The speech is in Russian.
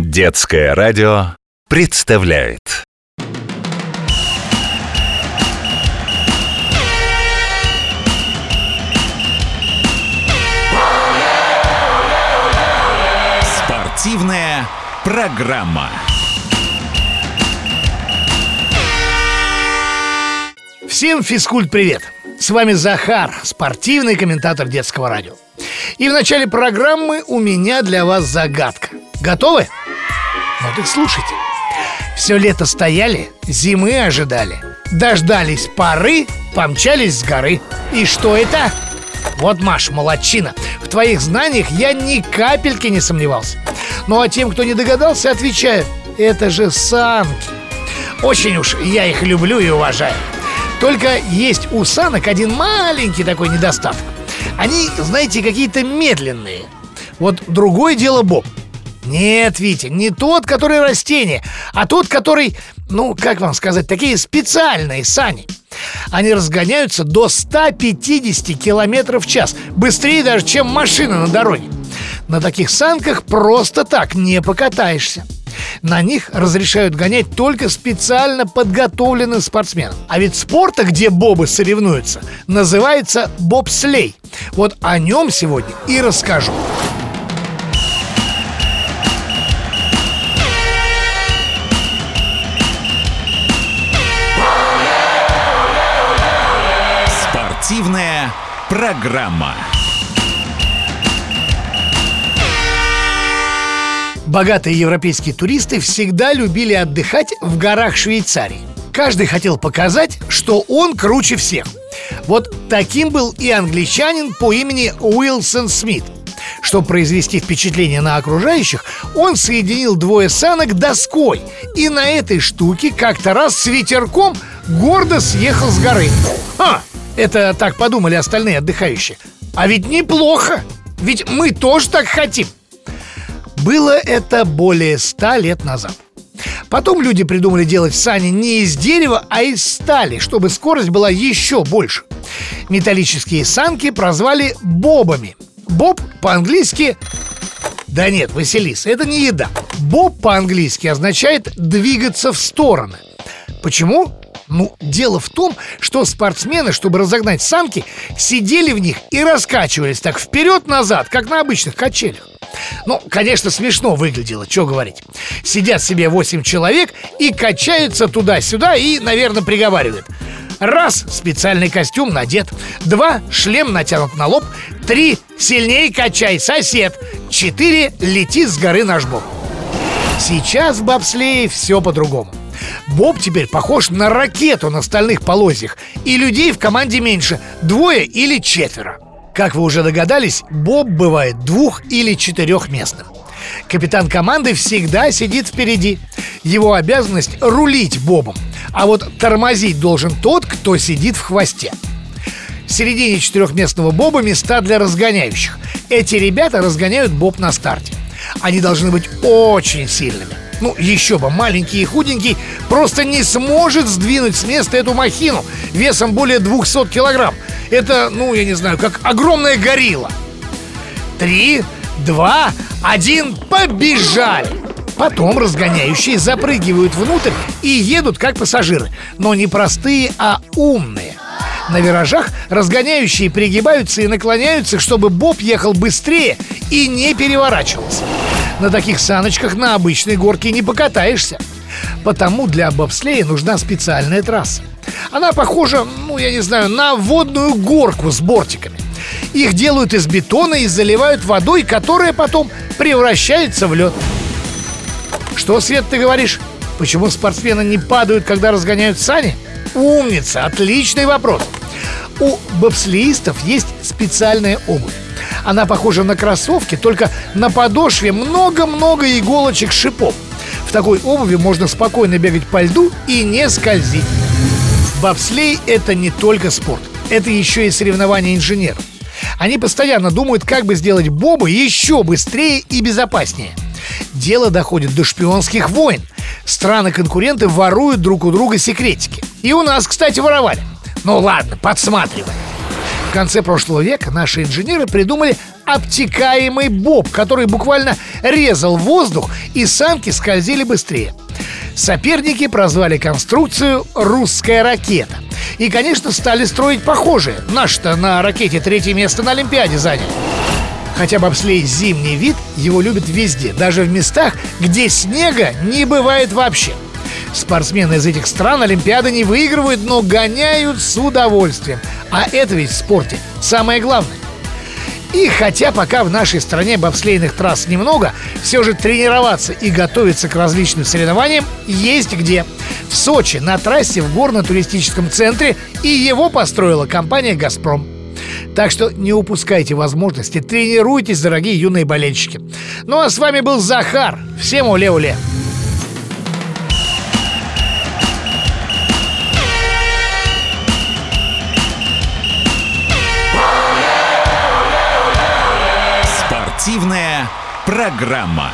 Детское радио представляет Спортивная программа. Всем физкульт привет! С вами Захар, спортивный комментатор детского радио. И в начале программы у меня для вас загадка. Готовы? Ну так слушайте. Все лето стояли, зимы ожидали. Дождались поры, помчались с горы. И что это? Вот, Маш, молодчина. В твоих знаниях я ни капельки не сомневался. Ну а тем, кто не догадался, отвечаю. Это же санки. Очень уж я их люблю и уважаю. Только есть у санок один маленький такой недостаток. Они, знаете, какие-то медленные. Вот другое дело Боб. Нет, Витя, не тот, который растение, а тот, который, ну, как вам сказать, такие специальные сани. Они разгоняются до 150 километров в час, быстрее даже, чем машина на дороге. На таких санках просто так не покатаешься. На них разрешают гонять только специально подготовленным спортсменам. А ведь спорта, где бобы соревнуются, называется бобслей. Вот о нем сегодня и расскажу. Программа. Богатые европейские туристы всегда любили отдыхать в горах Швейцарии. Каждый хотел показать, что он круче всех. Вот таким был и англичанин по имени Уилсон Смит. Чтобы произвести впечатление на окружающих, он соединил двое санок доской и на этой штуке как-то раз с ветерком гордо съехал с горы. Ха! Это так подумали остальные отдыхающие. А ведь неплохо! Ведь мы тоже так хотим. Было это более ста лет назад. Потом люди придумали делать сани не из дерева, а из стали, чтобы скорость была еще больше. Металлические санки прозвали бобами. Боб по-английски... Да нет, Василис, это не еда. Боб по-английски означает «двигаться в стороны». Почему? Ну, дело в том, что спортсмены, чтобы разогнать санки, сидели в них и раскачивались так вперед-назад, как на обычных качелях. Ну, конечно, смешно выглядело, что говорить. Сидят себе 8 человек и качаются туда-сюда и, наверное, приговаривают. Раз, специальный костюм надет. Два, шлем натянут на лоб. Три, сильнее качай, сосед. Четыре, лети с горы наш боб. Сейчас в бобслее все по-другому. Боб теперь похож на ракету на стальных полозьях, и людей в команде меньше, двое или четверо. Как вы уже догадались, Боб бывает двух- или четырехместным. Капитан команды всегда сидит впереди. Его обязанность рулить Бобом, а вот тормозить должен тот, кто сидит в хвосте. В середине четырехместного Боба места для разгоняющих. Эти ребята разгоняют Боб на старте. Они должны быть очень сильными. Ну, еще бы, маленький и худенький просто не сможет сдвинуть с места эту махину весом более 200 килограмм. Это, ну, я не знаю, как огромная горилла. Три, два, один, побежали! Потом разгоняющие запрыгивают внутрь и едут как пассажиры. Но не простые, а умные. На виражах разгоняющие пригибаются и наклоняются, чтобы Боб ехал быстрее и не переворачивался. На таких саночках на обычной горке не покатаешься. Потому для бобслея нужна специальная трасса. Она похожа, ну, я не знаю, на водную горку с бортиками. Их делают из бетона и заливают водой, которая потом превращается в лед. Что, Свет, ты говоришь? Почему спортсмены не падают, когда разгоняют сани? Умница, отличный вопрос. У бобслеистов есть специальная обувь. Она похожа на кроссовки, только на подошве много-много иголочек шипов. В такой обуви можно спокойно бегать по льду и не скользить. Бобслей – это не только спорт. Это еще и соревнования инженеров. Они постоянно думают, как бы сделать бобы еще быстрее и безопаснее. Дело доходит до шпионских войн. Страны-конкуренты воруют друг у друга секретики. И у нас, кстати, воровали. Ну ладно, подсматриваем. В конце прошлого века наши инженеры придумали обтекаемый боб, который буквально резал воздух, и санки скользили быстрее. Соперники прозвали конструкцию «русская ракета». И, конечно, стали строить похожие. Наш-то на ракете третье место на Олимпиаде занял. Хотя бобслей зимний вид, его любят везде, даже в местах, где снега не бывает вообще. Спортсмены из этих стран Олимпиады не выигрывают, но гоняют с удовольствием. А это ведь в спорте самое главное. И хотя пока в нашей стране бобслейных трасс немного, все же тренироваться и готовиться к различным соревнованиям есть где. В Сочи на трассе в горно-туристическом центре и его построила компания «Газпром». Так что не упускайте возможности, тренируйтесь, дорогие юные болельщики. Ну а с вами был Захар. Всем уле-уле. Спортивная программа.